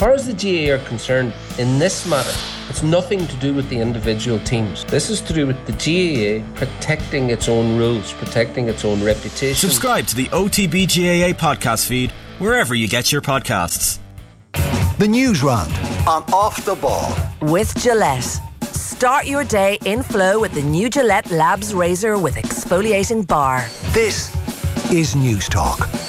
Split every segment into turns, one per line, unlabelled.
far as the GAA are concerned, in this matter, it's nothing to do with the individual teams. This is to do with the GAA protecting its own rules, protecting its own reputation.
Subscribe to the OTB GAA podcast feed wherever you get your podcasts.
The news round on Off the Ball.
With Gillette. Start your day in flow with the new Gillette Labs Razor with exfoliating bar.
This is Newstalk.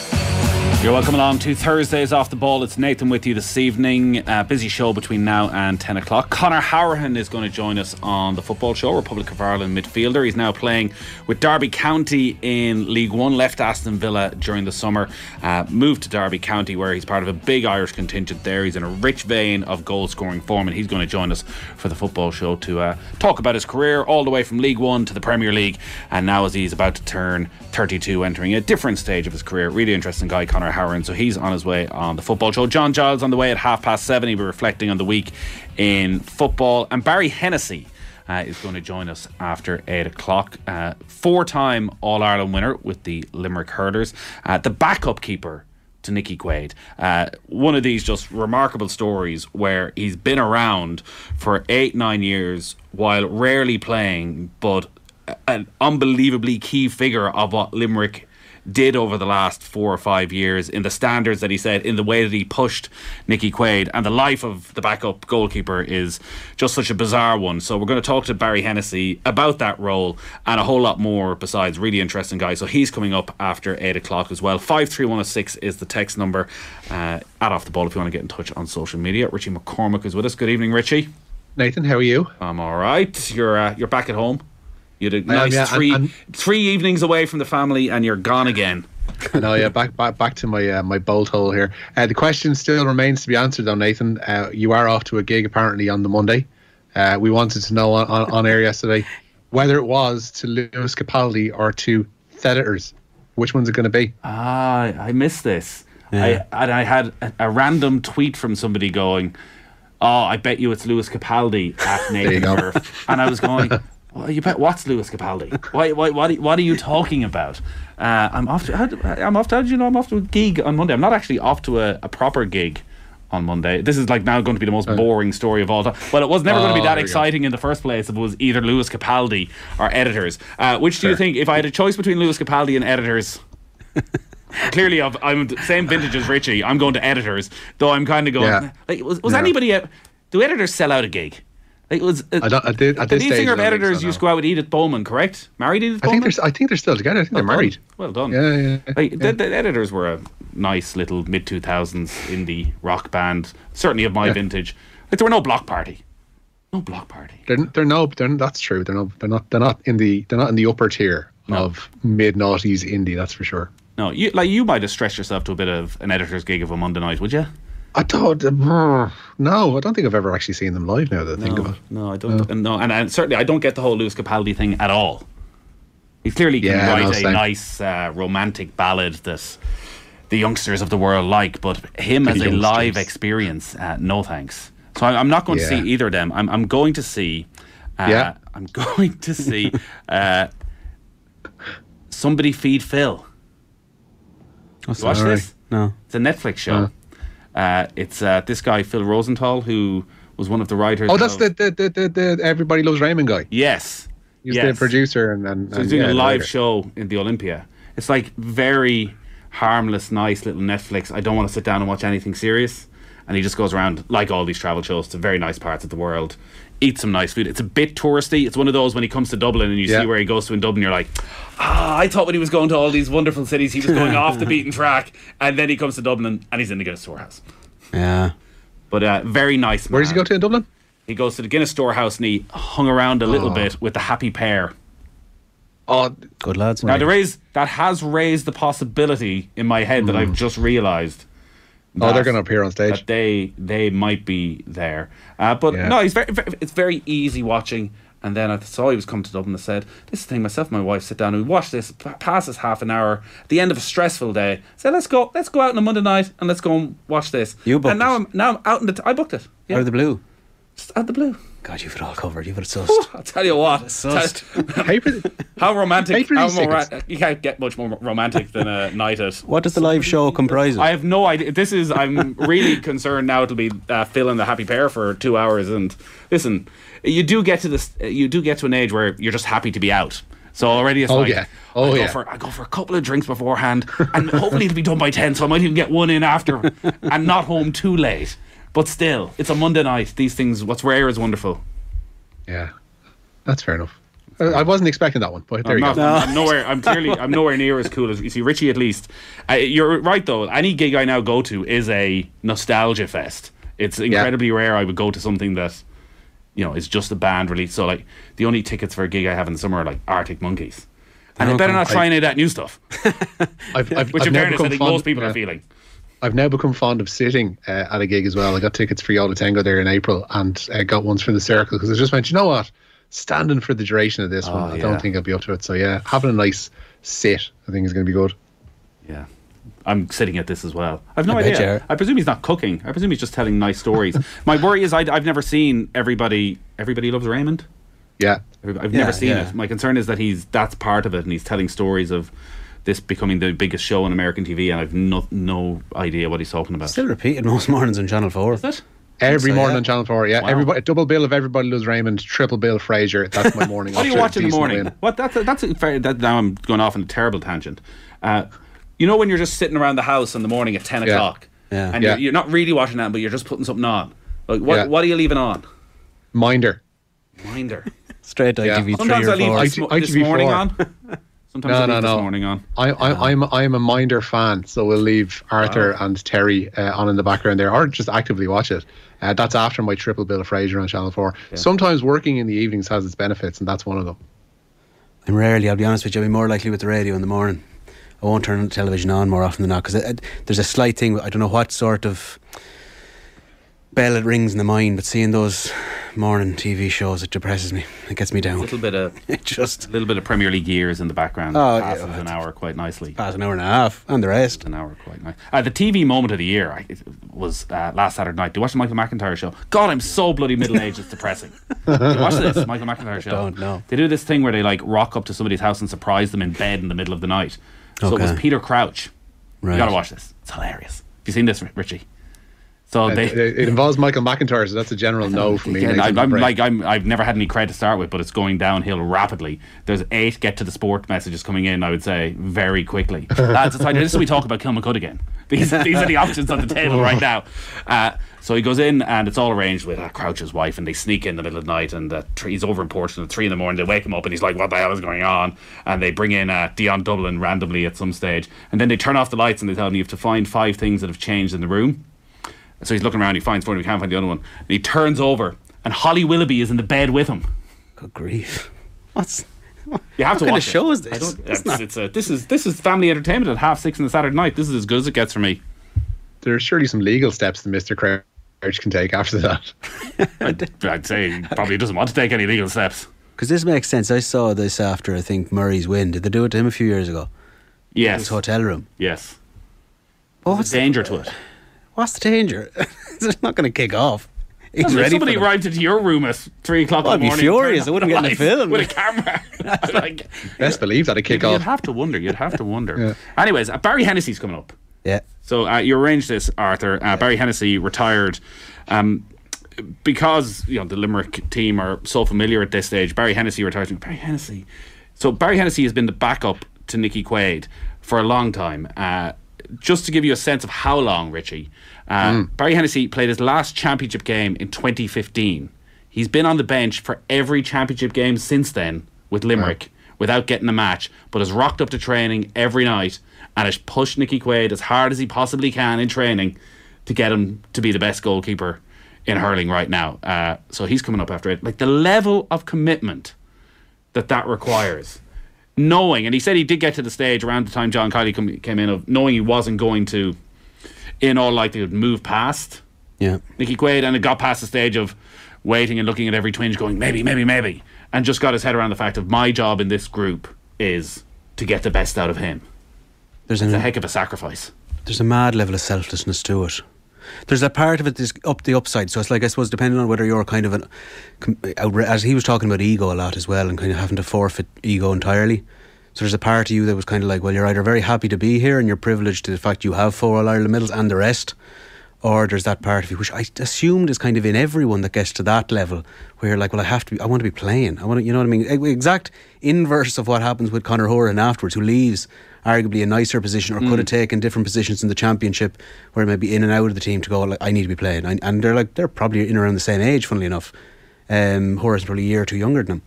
You're welcome along to Thursdays Off the Ball. It's Nathan with you this evening. Uh, busy show between now and 10 o'clock. Conor Hourihane is going to join us on the football show, Republic of Ireland midfielder. He's now playing with Derby County in League One, left Aston Villa during the summer, uh, moved to Derby County where he's part of a big Irish contingent there. He's in a rich vein of goal scoring form and he's going to join us for the football show to uh, talk about his career all the way from League One to the Premier League and now as he's about to turn 32, entering a different stage of his career. Really interesting guy, Hourihane. So he's on his way on the football show. John Giles on the way at half past seven. He'll be reflecting on the week in football. And Barry Hennessy. Uh, is going to join us after 8 o'clock. Uh, Four time All Ireland winner with the Limerick Hurlers. Uh, the backup keeper to Nicky Quaid. Uh, one of these just remarkable stories where he's been around for eight, nine years while rarely playing, but an unbelievably key figure of what Limerick did over the last four or five years in the standards that he said, in the way that he pushed Nicky Quaid. And the life of the backup goalkeeper is just such a bizarre one. So we're going to talk to Barry Hennessy about that role and a whole lot more besides. Really interesting guy. So he's coming up after eight o'clock as well. 53106 is the text number uh, at Off the Ball if you want to get in touch on social media. Richie McCormick is with us. Good evening, Richie.
Nathan, how are you?
I'm all right. You're uh, you're back at home. You had a
I am,
nice
yeah,
three
and-
three evenings away from the family, and you're gone again.
no, yeah, back back back to my uh, my bolt hole here. Uh, the question still remains to be answered, though, Nathan. Uh, you are off to a gig apparently on the Monday. Uh, we wanted to know on, on, on air yesterday whether it was to Lewis Capaldi or to Editors. Which one's it going to be?
Ah, I missed this. I and I had a, a random tweet from somebody going, "Oh, I bet you it's Lewis Capaldi at Nathan
go.
Murph," and I was going. Well, you bet what's Lewis Capaldi? Why, why, what, are, what are you talking about? Uh, I'm off. To, I'm off. To, how did you know I'm off to a gig on Monday? I'm not actually off to a, a proper gig on Monday. This is like now going to be the most boring story of all time. Well, it was never going to be
Oh,
that
there you go.
exciting in the first place if it was either Lewis Capaldi or editors. Uh, which do you think? If I had a choice between Lewis Capaldi and editors, clearly I've, I'm the same vintage as Richie. I'm going to editors, though I'm kind of going.
Yeah.
Like, was, was
Yeah.
anybody? Do editors sell out a gig? Like, was uh,
I I did- at
the lead singer of editors
so,
used to go out with Edith Bowman, correct? Married Edith
I
Bowman.
think they're I think they're still together. I think they're
done.
married.
Well done.
Yeah, yeah.
Like,
yeah.
The, the editors were a nice little mid 2000s indie rock band, certainly of my
Yeah.
vintage. Like there were no Bloc Party, no Bloc Party.
They're they're no they're that's true. They're no they're not they're not in the they're not in the upper tier
No.
of mid noughties indie. That's for sure.
No, you like you might have stretched yourself to a bit of an editor's gig of a Monday night, would you?
I don't. Uh, no, I don't think I've ever actually seen them live. Now that I think of it.
no, I don't. And no, and, and certainly I don't get the whole Lewis Capaldi thing at all. He clearly can
Yeah,
write
no,
a
same.
nice uh, romantic ballad that the youngsters of the world like, but him
The
as a live experience, uh, no thanks. So I, I'm not going to see either of them. I'm, I'm going to see. Uh,
Yeah.
I'm going to see. Uh, somebody feed Phil. You watch
Alright.
this?
No.
It's a Netflix show. Uh, it's uh, this guy Phil Rosenthal who was one of the writers.
Oh, that's
of-
the the, the the the Everybody Loves Raymond guy.
yes.
He's
yes.
the producer and and,
So he's
and,
doing
yeah,
a live
writer.
show in the Olympia. It's like very harmless, nice little Netflix. I don't want to sit down and watch anything serious. And he just goes around, like all these travel shows, to very nice parts of the world, eat some nice food. It's a bit touristy. It's one of those when he comes to Dublin and you
Yeah.
see where he goes to in Dublin, you're like, ah, I thought when he was going to all these wonderful cities, he was going off the beaten track. And then he comes to Dublin and he's in the Guinness Storehouse.
Yeah.
But uh, very nice.
Where does he go to in Dublin?
He goes to the Guinness Storehouse and he hung around a little
Oh.
bit with the happy pair.
Oh,
Good lads.
Now, there is that has raised the possibility in my head that I've just realised.
Oh, they're going to appear on stage.
That they they might be there, uh, but
Yeah.
no, he's very, very. It's very easy watching. And then I saw he was coming to Dublin. I said, "This is the thing." Myself and my wife sit down and we watch this. Passes half an hour at the end of a stressful day. Say, "Let's go. Let's go out on a Monday night and let's go and watch this."
You booked
and now
it?
I'm now I'm out in the. T- I booked it. Yeah,
Out of the blue.
just out of the blue.
God, you've it all covered. You've it sussed.
I'll tell you what.
Sussed.
Paper,
How romantic!
Pay
How
these
mora- you can't get much more romantic than a night at.
What does the live show comprise of?
I have no idea. This is. I'm really concerned now. It'll be uh, Phil and the Happy Pair for two hours. And listen, you do get to this. You do get to an age where you're just happy to be out. So already it's
Oh,
like,
yeah. Oh,
I go
yeah.
for I go for a couple of drinks beforehand, and hopefully it'll be done by ten. So I might even get one in after, and not home too late. But still, it's a Monday night. These things, what's rare is wonderful.
yeah, that's fair enough. I I wasn't expecting that one, but there
I'm,
you
not,
go.
I'm nowhere. I'm clearly. I'm nowhere near as cool as you see Richie. At least, uh, you're right though. Any gig I now go to is a nostalgia fest. It's incredibly rare. I would go to something that, you know, is just a band release. So like the only tickets for a gig I have in the summer are like Arctic Monkeys, and they better not try any of that new stuff.
I've, I've,
Which,
I've
in
now
fairness, I think
fond-
most people
yeah.
are feeling.
I've now become fond of sitting uh, at a gig as well. I got tickets for Yo La Tengo there in April and uh, got ones for the Circle because I just went, you know what? Standing for the duration of this one, I
yeah.
don't think I'll be up to it. So yeah, having a nice sit, I think is going to be good.
Yeah. I'm sitting at this as well. I've no
I
idea. I presume he's not cooking. I presume he's just telling nice stories. My worry is I, I've never seen everybody. Everybody loves Raymond.
Yeah,
Everyb- I've
Yeah,
never seen
yeah.
it. My concern is that he's that's part of it, and he's telling stories of this becoming the biggest show on American TV, and I've no no idea what he's talking about.
Still repeated most mornings on Channel 4.
Is it?
every
so,
morning
yeah.
on Channel Four. Yeah,
Wow.
everybody double bill of everybody loves Raymond, triple bill Frasier. That's my morning.
What do you
after
watch in the morning?
win.
What that's a, that's a fair, that, now I'm going off on a terrible tangent. Uh, you know when you're just sitting around the house in the morning at ten
Yeah.
o'clock,
Yeah.
and
Yeah.
You're, you're not really watching that, but you're just putting something on. Like what?
Yeah.
What are you leaving on?
Minder.
Minder.
Straight to
Yeah.
ITV3
Sometimes
or
I leave
4.
this,
I-
mo-
I-
this
ITV4.
morning on. Sometimes
No,
I leave
no,
this
no.
morning on.
I, I, I'm I'm a Minder fan, so we'll leave Arthur and Terry uh, on in the background there, or just actively watch it. Uh, that's after my triple bill of Frasier on Channel Four. Sometimes working in the evenings has its benefits, and that's one of them.
I'm rarely, I'll be honest with you, I'm more likely with the radio in the morning. I won't turn the television on more often than not because there's a slight thing, I don't know what sort of bell it rings in the mind, but seeing those morning TV shows, it depresses me. It gets me down.
A little bit of
just
a little bit of Premier League years in the background.
Oh,
passes
yeah,
an hour quite nicely.
past an hour and a half and the rest.
An hour quite nice. Uh, the TV moment of the year I, was uh, last Saturday night. Do you watch the Michael McIntyre show? God, I'm so bloody middle aged. It's depressing. Do you watch this Michael McIntyre show?
don't know.
They do this thing where they like rock up to somebody's house and surprise them in bed in the middle of the night. So it was Peter Crouch.
Right.
You gotta watch this. It's hilarious. Have you seen this, Richie? So
Uh,
they.
it, it involves Michael McIntyre, so that's a general no for me.
Again, I, I'm like I'm, I've never had any cred to start with, but it's going downhill rapidly. There's eight get to the sport messages coming in. I would say very quickly. Lads, it's like, this is we talk about Kilmacud again. These these are the options on the table right now. Uh, so he goes in and it's all arranged with uh, Crouch's wife, and they sneak in the middle of the night, and uh, he's over in Portsmouth at three in the morning. They wake him up, and he's like, "What the hell is going on?" And they bring in uh, Dion Dublin randomly at some stage, and then they turn off the lights and they tell him you have to find five things that have changed in the room. So he's looking around, he finds one, he can't find the other one. And he turns over, and Holly Willoughby is in the bed with him.
Good grief. What's.
You have to
What kind
watch
of
it.
show is
I
this?
don't-
It's
It's,
not-
it's a, this is this is family entertainment at half six on the Saturday night. This is as good as it gets for me.
There are surely some legal steps that Mr. Crouch can take after that.
I'd, I'd say he probably doesn't want to take any legal steps.
Because this makes sense. I saw this after, I think, Murray's win. Did they do it to him a few years ago? His
Yes,
hotel room.
yes.
Oh,
What's
what's
the danger to it?
What's the danger? it's not going to kick off. He's
If
ready
somebody
for
arrived into your room at three o'clock
I'd
in the
be furious. I wouldn't
on
get in the film.
with a camera. Like,
Best believe that'd kick off.
you'd have to wonder. You'd have to wonder. Anyways, uh, Barry Hennessy's coming up.
Yeah.
So uh, you arranged this, Arthur. Uh, Barry Hennessy retired um, because you know the Limerick team are so familiar at this stage. Barry Hennessy retired. Barry Hennessy. So Barry Hennessy has been the backup to Nicky Quaid for a long time. Uh, just to give you a sense of how long, Richie, uh, Barry Hennessy played his last championship game in 2015. He's been on the bench for every championship game since then with Limerick without getting a match, but has rocked up to training every night and has pushed Nicky Quaid as hard as he possibly can in training to get him to be the best goalkeeper in hurling right now. Uh, so he's coming up after it. Like the level of commitment that that requires. Knowing, and he said he did get to the stage around the time John Kiely came in of knowing he wasn't going to, in all likelihood, move past
Yeah.
Nicky Quaid, and it got past the stage of waiting and looking at every twinge, going maybe, maybe, maybe, and just got his head around the fact of my job in this group is to get the best out of him.
There's,
It's a heck of a sacrifice.
there's a mad level of selflessness to it. There's a part of it that's up the upside. So it's like I suppose depending on whether you're kind of an, as he was talking about ego a lot as well, and kind of having to forfeit ego entirely. So there's a part of you that was kind of like, well, you're either very happy to be here and you're privileged to the fact you have four All Ireland medals and the rest, or there's that part of you which I assumed is kind of in everyone that gets to that level where you're like, well, I have to, be, I want to be playing. I want to, you know what I mean? Exact inverse of what happens with Conor Hourihane afterwards, who leaves arguably a nicer position or could have taken different positions in the championship, where maybe in and out of the team to go, like, I need to be playing. And, and they're like, they're probably in around the same age, funnily enough. Um, Hourihane's probably a year or two younger than him.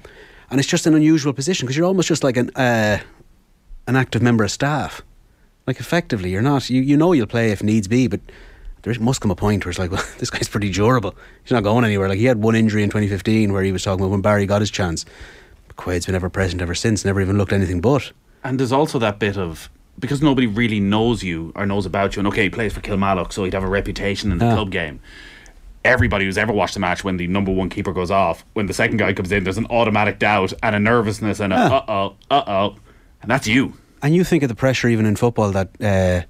And it's just an unusual position because you're almost just like an uh, an active member of staff. Like effectively, you're not. You, you know you'll play if needs be, but there must come a point where it's like, well, this guy's pretty durable. He's not going anywhere. Like he had one injury in 2015 where he was talking about when Barry got his chance. But Quaid's been ever present ever since. Never even looked anything but.
And there's also that bit of because nobody really knows you or knows about you, and okay, he plays for Kilmallock, so he'd have a reputation in the
Yeah.
club game. Everybody who's ever watched a match when the number one keeper goes off, when the second guy comes in, there's an automatic doubt and a nervousness and a
Yeah.
uh oh, uh oh, and that's you.
And you think of the pressure even in football that uh,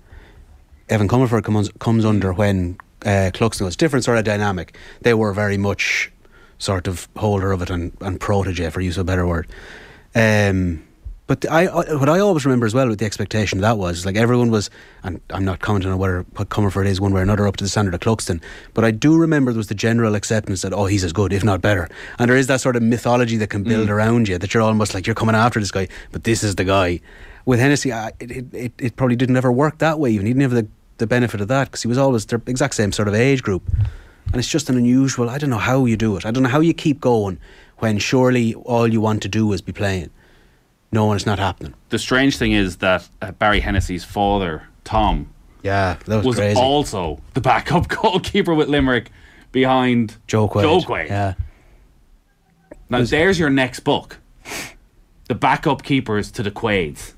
Evan Comerford comes comes under when uh, Cluxton was different sort of dynamic. They were very much sort of holder of it and, and protege, for use of a better word. Um, but I, what I always remember as well with the expectation that was like everyone was, and I'm not commenting on whether what Comerford is one way or another up to the standard of Cluxton, but I do remember there was the general acceptance that oh he's as good if not better, and there is that sort of mythology that can mm. build around you that you're almost like you're coming after this guy, but this is the guy. With Hennessy, I, it, it it probably didn't ever work that way. Even he didn't have the, the benefit of that because he was always the exact same sort of age group, and it's just an unusual. I don't know how you do it. I don't know how you keep going when surely all you want to do is be playing. No, and it's not happening.
The strange thing is that uh, Barry Hennessy's father, Tom,
Yeah, that was,
was also the backup goalkeeper with Limerick behind
Joe Quaid.
Joe Quaid.
Yeah.
Now there's your next book. The backup keepers to the Quaids.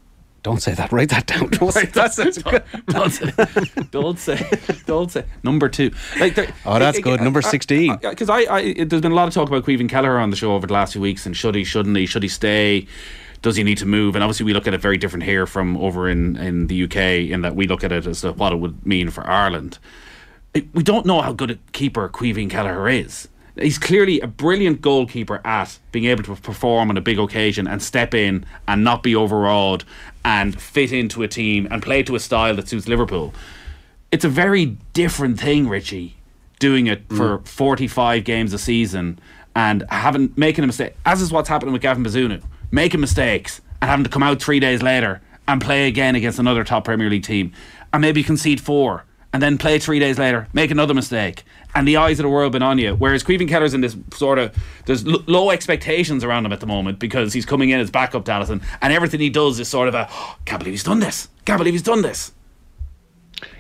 Don't say that. Write that down. Don't say that. That's good.
don't, say, don't say, don't say. Number two, like there-
Oh, that's good. Number 16.
Because I, I, there's been a lot of talk about Caoimhín Kelleher on the show over the last few weeks, and should he, shouldn't he, should he stay? Does he need to move? And obviously, we look at it very different here from over in in the UK, in that we look at it as to what it would mean for Ireland. It- we don't know how good a keeper Caoimhín Kelleher is. He's clearly a brilliant goalkeeper at being able to perform on a big occasion and step in and not be overawed and fit into a team and play to a style that suits Liverpool. It's a very different thing, Richie, doing it for mm. 45 games a season and having making a mistake, as is what's happening with Gavin Bazunu, making mistakes and having to come out three days later and play again against another top Premier League team and maybe concede four and then play three days later, make another mistake, and the eyes of the world been on you. Whereas Caoimhín Kelleher's in this sort of there's l- low expectations around him at the moment because he's coming in as backup to Alisson, and everything he does is sort of a "Oh, can't believe he's done this, can't believe he's done this.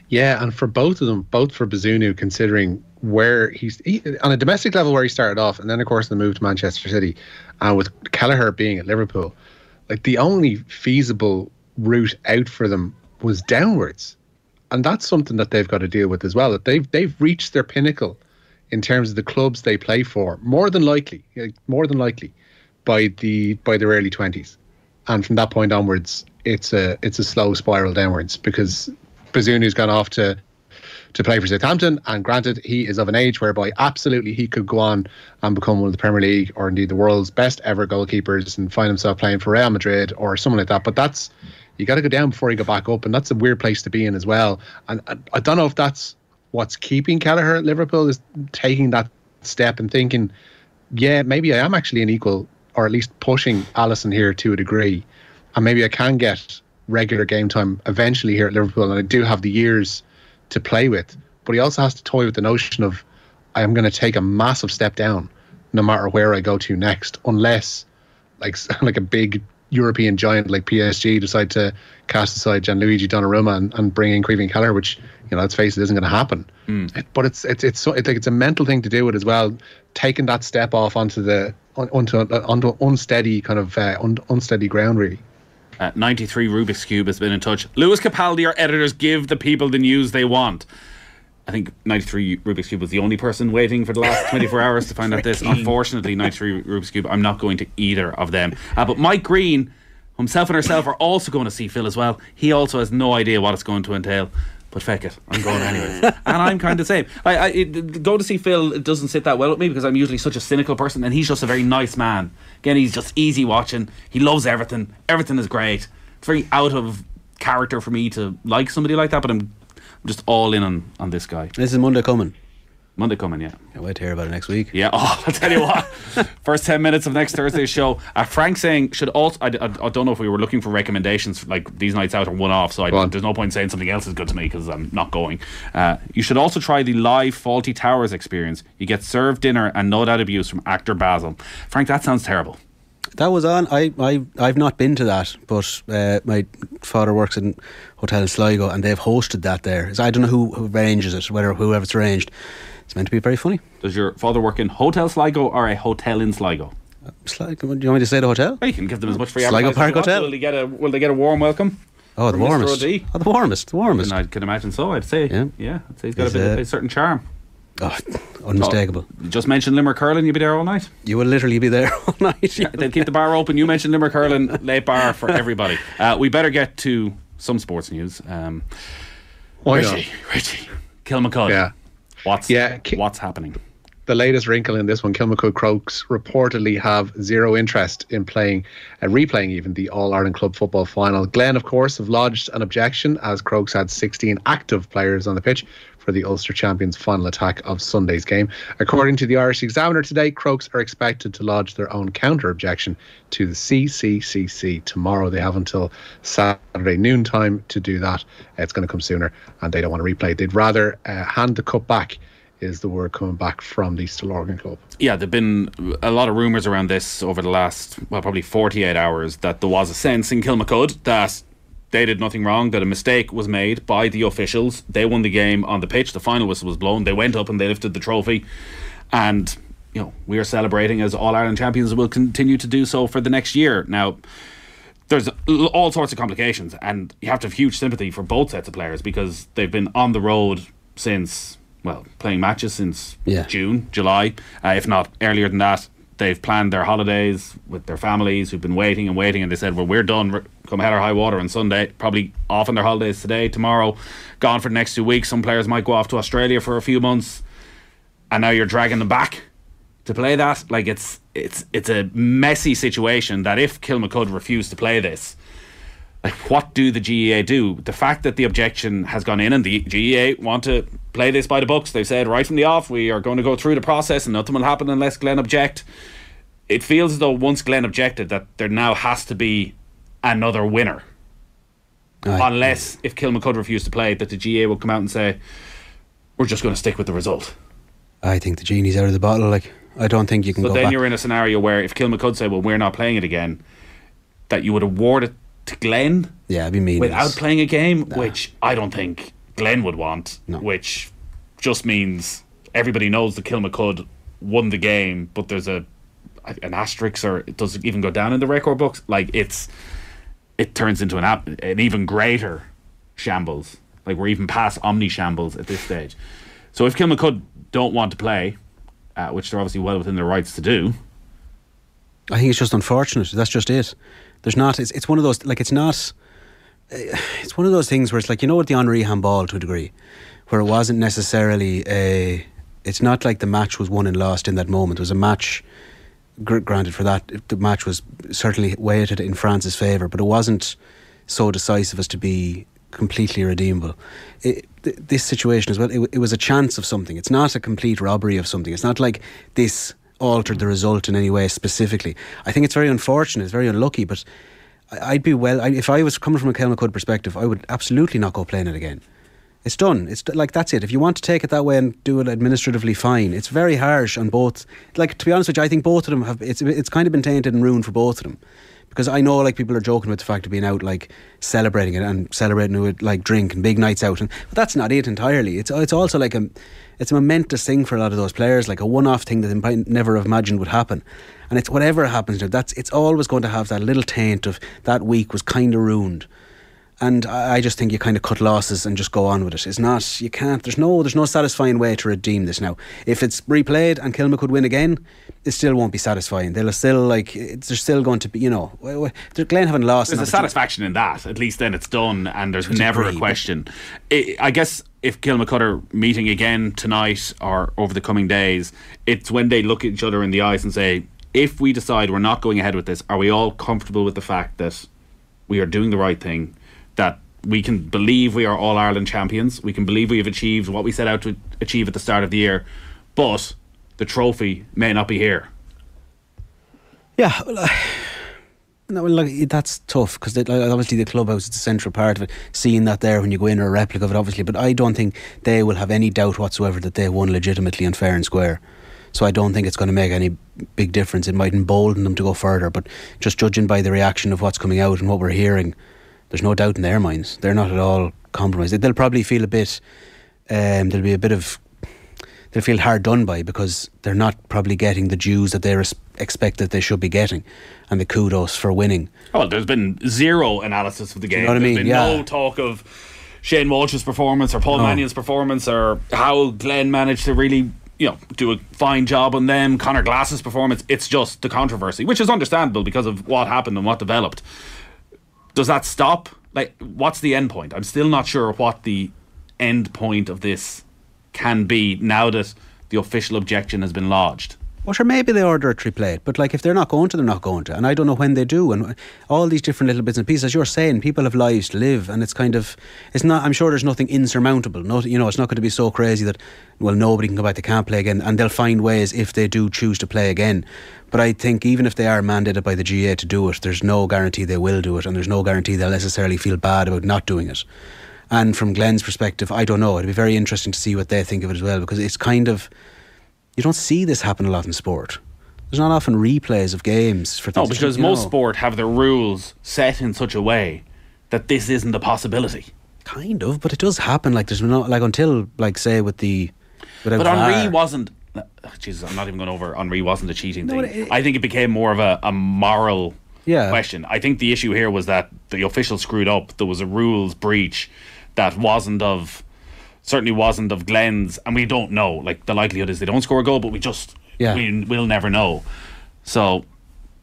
Yeah, and for both of them, both for Bazunu, considering where he's he, on a domestic level where he started off, and then of course the move to Manchester City, and with Kelleher being at Liverpool, like the only feasible route out for them was downwards, and that's something that they've got to deal with as well. That they've they've reached their pinnacle in terms of the clubs they play for, more than likely, more than likely, by the by their early twenties, and from that point onwards, it's a it's a slow spiral downwards because Bazunu's gone off to to play for Southampton, and granted, he is of an age whereby absolutely he could go on and become one of the Premier League or indeed the world's best ever goalkeepers and find himself playing for Real Madrid or someone like that. But that's you got to go down before you go back up, and that's a weird place to be in as well. And I, I don't know if that's what's keeping Kelleher at Liverpool is taking that step and thinking, yeah, maybe I am actually an equal, or at least pushing Alisson here to a degree, and maybe I can get regular game time eventually here at Liverpool, and I do have the years to play with. But he also has to toy with the notion of I am going to take a massive step down, no matter where I go to next, unless like like a big European giant like PSG decide to cast aside Gianluigi Donnarumma and, and bring in Caoimhín Kelleher, which you know let's face it isn't going to happen. It- but it's it's it's so, it's like it's a mental thing to do it as well, taking that step off onto the on- onto onto unsteady kind of uh, un, unsteady ground really.
Uh, 93 Rubik's Cube has been in touch. Lewis Capaldi, our editors, give the people the news they want. I think 93 Rubik's Cube was the only person waiting for the last 24 hours to find out this. Unfortunately, 93 Rubik's Cube, I'm not going to either of them. Uh, but Mike Green, himself and herself, are also going to see Phil as well. He also has no idea what it's going to entail. but feck it, I'm going anyways. and I'm kind of the same. I, I it, go to see Phil. It doesn't sit that well with me because I'm usually such a cynical person, and he's just a very nice man. Again, he's just easy watching. He loves everything. Everything is great. It's very out of character for me to like somebody like that, but I'm I'm just all in on, on this guy.
This is Monday coming.
Monday coming, yeah.
Can't wait to hear about it next week.
Yeah, oh, I'll tell you what. First 10 minutes of next Thursday's show. Uh, Frank saying, should also, I, I, I don't know if we were looking for recommendations, like these nights out are one off, so I, there's no point saying something else is good to me because I'm not going. Uh, you should also try the live Fawlty Towers experience. You get served dinner and no doubt abuse from actor Basil. Frank, that sounds terrible.
That was on. I, I, I've not been to that, but uh, my father works in hotel in Sligo, and they've hosted that there. So I don't know who, who arranges it, whether whoever's arranged. It's meant to be very funny.
Does your father work in Hotel Sligo or a hotel in Sligo?
Sligo, do you want me to say the hotel?
Well, you can give them as much free
Sligo
advertising as you
Park. Hotel.
Will they get a Will they get a warm welcome?
Oh, the warmest. Oh, the warmest. The warmest.
And I can imagine so. I'd say,
Yeah.
yeah, I'd say he's got a bit
uh,
a certain charm.
Oh, unmistakable.
You just mentioned Limerick Hurling. You'd be there all night.
You will literally be there all night.
Yeah, they'll keep the bar open. You mentioned Limerick Hurling, late bar for everybody. Uh, we better get to some sports news. Um,
Why not?
Richie, Richie, Kilmacud.
Yeah.
What's
Yeah, Ki-
what's happening?
the latest wrinkle in this one, Kilmacud Crokes reportedly have zero interest in playing, uh, replaying even the All Ireland Club football final. Glen, of course, have lodged an objection as Crokes had 16 active players on the pitch for the Ulster Champions final attack of Sunday's game. According to the Irish Examiner today, Crokes are expected to lodge their own counter objection to the CCCC tomorrow. They have until Saturday noontime to do that. It's going to come sooner, and they don't want to replay. They'd rather uh, hand the cup back. Is the word coming back from the Stillorgan club?
Yeah, there've been a lot of rumours around this over the last, well, probably 48 hours that there was a sense in Kilmacud that they did nothing wrong, that a mistake was made by the officials. They won the game on the pitch. The final whistle was blown. They went up and they lifted the trophy. And, you know, we are celebrating as All Ireland champions will continue to do so for the next year. Now, there's all sorts of complications, and you have to have huge sympathy for both sets of players because they've been on the road since, well, playing matches since
Yeah.
June, July, uh, if not earlier than that. They've planned their holidays with their families who've been waiting and waiting, and they said, Well, we're done, come hell or high water on Sunday. Probably off on their holidays today, tomorrow, gone for the next two weeks. Some players might go off to Australia for a few months, and now you're dragging them back to play that. Like it's it's it's a messy situation that if Kilmacud refused to play this, like what do the GAA do? The fact that the objection has gone in and the GAA want to play this by the books, they've said right from the off we are going to go through the process and nothing will happen unless Glen object. It feels as though once Glen objected that there now has to be another winner.
Aye.
Unless if Kilmacud refuse to play, that the GAA will come out and say, We're just going to stick with the result.
I think the genie's out of the bottle. Like I don't think you can
So then
back.
you're in a scenario where if Kilmacud say, "Well, we're not playing it again," that you would award it to Glen
yeah, it'd be mean.
without playing a game, which I don't think Glen would want.
No.
Which just means everybody knows that Kilmacud won the game, but there's a an asterisk, or it doesn't even go down in the record books. Like it's it turns into an ap- an even greater shambles. Like we're even past omni shambles at this stage. So if Kilmacud don't want to play, uh, which they're obviously well within their rights to do,
I think it's just unfortunate. That's just it. There's not. It's, it's one of those. Like it's not. It's one of those things where it's like you know what the Henri handball to a degree, where it wasn't necessarily a. It's not like the match was won and lost in that moment. It was a match. Granted, for that the match was certainly weighted in France's favour, but it wasn't so decisive as to be completely redeemable. It, th- this situation as well, it, it was a chance of something. It's not a complete robbery of something. It's not like this altered the result in any way specifically. I think it's very unfortunate. It's very unlucky, but I'd be well. I, if I was coming from a Kilmacud perspective, I would absolutely not go playing it again. It's done. It's like that's it. If you want to take it that way and do it administratively, fine. It's very harsh on both. Like to be honest with you, I think both of them have. It's it's kind of been tainted and ruined for both of them, because I know like people are joking about the fact of being out like celebrating it and celebrating it with like drink and big nights out, and but that's not it entirely. It's it's also like a it's a momentous thing for a lot of those players, like a one-off thing that they might never have imagined would happen. And it's whatever happens, that's it's always going to have that little taint of that week was kind of ruined. And I just think you kind of cut losses and just go on with it. It's not you can't. There's no there's no satisfying way to redeem this now. If it's replayed and Kilmacud win again, it still won't be satisfying. They'll still like it's, there's still going to be you know Glen haven't lost.
There's a satisfaction in that. At least then it's done, and there's never
agree,
a question. I I guess if Kilmacud are meeting again tonight or over the coming days, it's when they look at each other in the eyes and say, if we decide we're not going ahead with this, are we all comfortable with the fact that we are doing the right thing, that we can believe we are all Ireland champions, we can believe we have achieved what we set out to achieve at the start of the year, but the trophy may not be here.
Yeah. Well, uh, no, well, that's tough because like, obviously the clubhouse is the central part of it. Seeing that there when you go in or a replica of it, obviously, but I don't think they will have any doubt whatsoever that they won legitimately and fair and square. So I don't think it's going to make any big difference. It might embolden them to go further, but just judging by the reaction of what's coming out and what we're hearing, there's no doubt in their minds. They're not at all compromised. They'll probably feel a bit. Um, there'll be a bit of they'll feel hard done by because they're not probably getting the dues that they expect that they should be getting and the kudos for winning.
Oh, well, there's been zero analysis of the game.
Do you know what I
There's
mean?
been
Yeah.
no talk of Shane Walsh's performance or Paul
No.
Mannion's performance or how Glen managed to really, you know, do a fine job on them. Conor Glass's performance. It's just the controversy, which is understandable because of what happened and what developed. Does that stop? Like, what's the end point? I'm still not sure what the end point of this can be now that the official objection has been lodged.
Well, sure, maybe they order a triplet, but like if they're not going to, they're not going to, and I don't know when they do, and all these different little bits and pieces. You're saying, people have lives to live, and it's kind of, it's not. I'm sure there's nothing insurmountable. Not, you know, it's not going to be so crazy that well, nobody can go back. They can't play again, and they'll find ways if they do choose to play again. But I think even if they are mandated by the GA to do it, there's no guarantee they will do it, and there's no guarantee they'll necessarily feel bad about not doing it. And from Glen's perspective, I don't know. It'd be very interesting to see what they think of it as well, because it's kind of you don't see this happen a lot in sport. There's not often replays of games for
No, because most
know.
sport have their rules set in such a way that this isn't a possibility.
kind of, but it does happen. Like there's not like until like say with the
But Henri wasn't. oh, Jesus, I'm not even going over. Henri wasn't a cheating
No,
thing.
it-
I think it became more of a, a moral
Yeah.
question. I think the issue here was that the official screwed up. There was a rules breach that wasn't of certainly wasn't of Glen's, and we don't know. Like the likelihood is they don't score a goal, but we just
Yeah.
we will never know. So.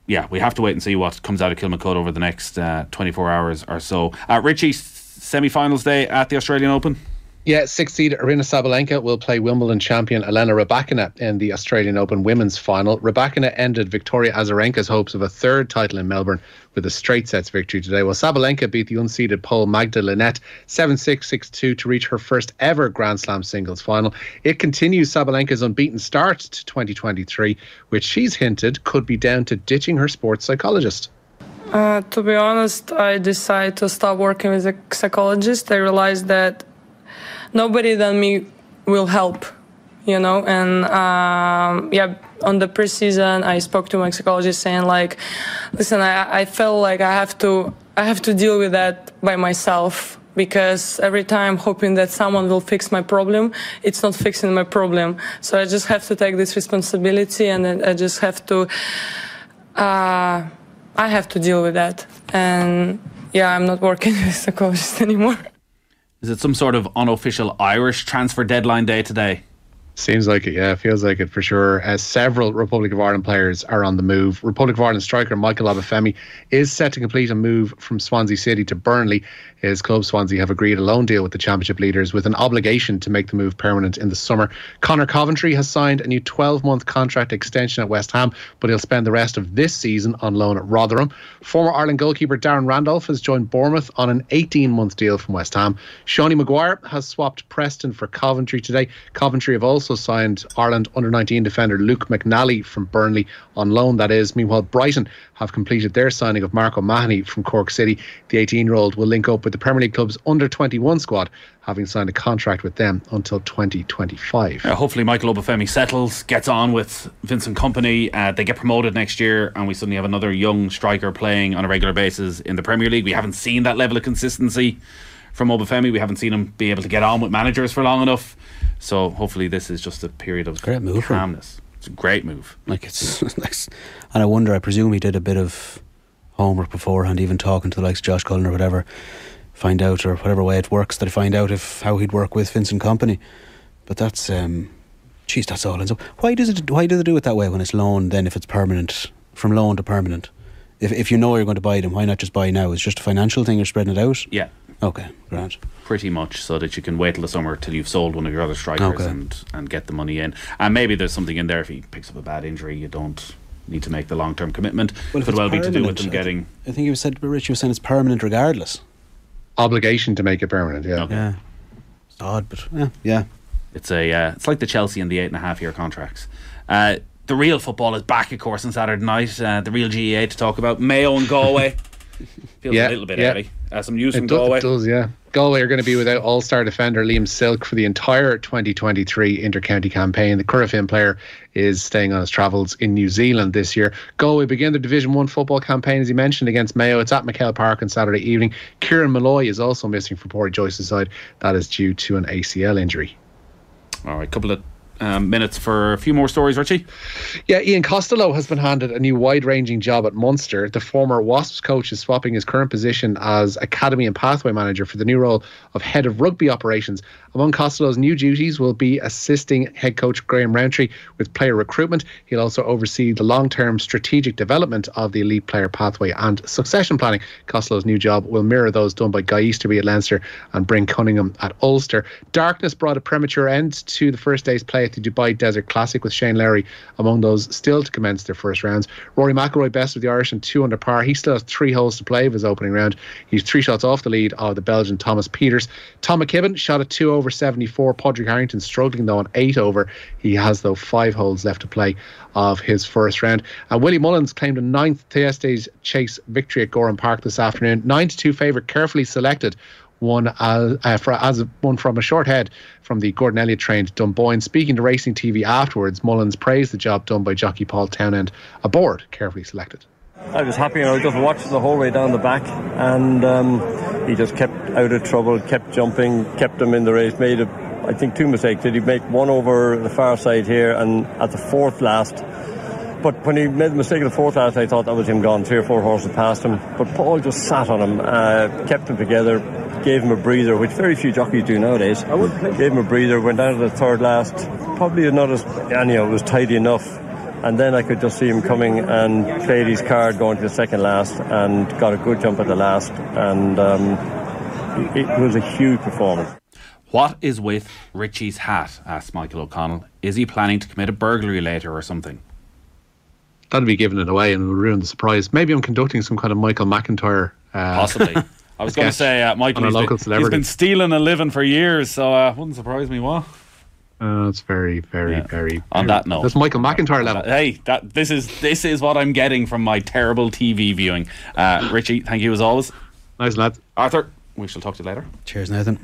Yeah, we have to wait and see what comes out of Kilmacud over the next uh, 24 hours or so. Uh, Richie, semi finals day at the Australian Open.
Yeah, sixth seed Arina Sabalenka will play Wimbledon champion Elena Rybakina in the Australian Open women's final. Rybakina ended Victoria Azarenka's hopes of a third title in Melbourne with a straight sets victory today, while Sabalenka beat the unseeded Pole Magda Linette 7-6, 6-2 to reach her first ever Grand Slam singles final. It continues Sabalenka's unbeaten start to 2023, which she's hinted could be down to ditching her sports psychologist.
Uh, to be honest, I decided to stop working with a psychologist. I realized that nobody than me will help, you know. And um, yeah, on the preseason, I spoke to my psychologist saying like, "Listen, I, I felt like I have to, I have to deal with that by myself." Because every time hoping that someone will fix my problem, it's not fixing my problem. So I just have to take this responsibility, and I just have to uh, I have to deal with that. And yeah, I'm not working with psychologist anymore.
Is it some sort of unofficial Irish transfer deadline day today?
Seems like it, yeah. Feels like it for sure. As several Republic of Ireland players are on the move. Republic of Ireland striker Michael Obafemi is set to complete a move from Swansea City to Burnley. His club Swansea have agreed a loan deal with the Championship leaders with an obligation to make the move permanent in the summer. Conor Coventry has signed a new 12 month contract extension at West Ham, but he'll spend the rest of this season on loan at Rotherham. Former Ireland goalkeeper Darren Randolph has joined Bournemouth on an 18 month deal from West Ham. Seanie Maguire has swapped Preston for Coventry today. Coventry have also signed Ireland under 19 defender Luke McNally from Burnley on loan, that is. Meanwhile, Brighton have completed their signing of Mark O'Mahony from Cork City. The 18 year old will link up with the Premier League club's under 21 squad, having signed a contract with them until 2025.
Uh, hopefully, Michael Obafemi settles, gets on with Vincent Kompany. Uh, they get promoted next year, and we suddenly have another young striker playing on a regular basis in the Premier League. We haven't seen that level of consistency from Obafemi. We haven't seen him be able to get on with managers for long enough. So hopefully, this is just a period of
Great move
calmness. It's a great move.
Like it's, and I wonder. I presume he did a bit of homework beforehand, even talking to the likes of Josh Cullen or whatever. find out, or whatever way it works, that I find out if how he'd work with Vincent Kompany. But that's, um, geez, that's all. And so, why does it? Why do they do it that way when it's loan? Then, if it's permanent, from loan to permanent, if if you know you're going to buy them, why not just buy now? It's just a financial thing. You're spreading it out.
Yeah,
Okay, grand.
pretty much, so that you can wait till the summer till you've sold one of your other strikers
Okay.
and and get the money in. And maybe there's something in there if he picks up a bad injury, you don't need to make the long term commitment.
Well, if
Could
it's
well be to do with
permanent,
them
I
getting.
I think you said, Rich, you were saying it's permanent regardless.
Obligation to make it permanent. Yeah.
Okay.
Yeah, it's odd, but yeah, yeah.
It's a uh, it's like the Chelsea and the eight and a half year contracts. Uh, the real football is back, of course, on Saturday night. Uh, the real GAA to talk about Mayo and Galway. Feels
Yeah,
a little bit
yeah.
early. Uh, some news from
do,
Galway.
it does, yeah. Galway are going to be without All Star defender Liam Silke for the entire 2023 inter-county campaign. The Corofin player is staying on his travels in New Zealand this year. Galway begin their Division One football campaign, as he mentioned, against Mayo. It's at MacHale Park on Saturday evening. Kieran Molloy is also missing from Pádraic Joyce's side. That is due to an ACL injury.
All right, couple of um, minutes for a few more stories, Richie.
Yeah, Ian Costello has been handed a new wide ranging job at Munster. The former Wasps coach is swapping his current position as Academy and Pathway Manager for the new role of Head of Rugby Operations. Among Costello's new duties will be assisting head coach Graham Rowntree with player recruitment. He'll also oversee the long term strategic development of the elite player pathway and succession planning. Costello's new job will mirror those done by Guy Easterby at Leinster and Bryn Cunningham at Ulster. Darkness brought a premature end to the first day's play the Dubai Desert Classic with Shane Lowry among those still to commence their first rounds. Rory McIlroy best of the Irish and two under par. He still has three holes to play of his opening round. He's three shots off the lead of the Belgian Thomas Pieters. Tom McKibben shot at two over 74. Pádraig Harrington struggling though on eight over. He has though five holes left to play of his first round. And Willie Mullins claimed a ninth Thyestes Chase victory at Gowran Park this afternoon. Nine to two favourite, carefully selected one as, uh, for, as one from a short head from the Gordon Elliott trained Dunboyne. Speaking to Racing TV afterwards, Mullins praised the job done by jockey Paul Townend a board carefully selected.
I was happy and I just watching the whole way down the back and um, he just kept out of trouble, kept jumping, kept him in the race, made a, I think two mistakes. Did he make one over the far side here and at the fourth last but when he made the mistake of the fourth last, I thought that was him gone. Three or four horses past him. But Paul just sat on him, uh, kept him together, gave him a breather, which very few jockeys do nowadays. I would Gave him a breather, went down to the third last. Probably not as, anyhow, it was tidy enough. And then I could just see him coming and played his card going to the second last and got a good jump at the last. And um, it, it was a huge performance.
What is with Richie's hat? asked Michael O'Connell. Is he planning to commit a burglary later or something?
That'd be giving it away and it would ruin the surprise. Maybe I'm conducting some kind of Michael McIntyre. Uh,
Possibly. I was going to say, uh, Michael,
on a
he's
local
been, he's
celebrity.
been stealing a living for years, so uh, wouldn't surprise me. What?
Uh, it's very, very,
Yeah.
very.
On
very-
that note.
that's Michael McIntyre level.
Hey, that this is this is what I'm getting from my terrible TV viewing. Uh, Richie, thank you as always.
Nice lad.
Arthur, we shall talk to you later.
Cheers, Nathan.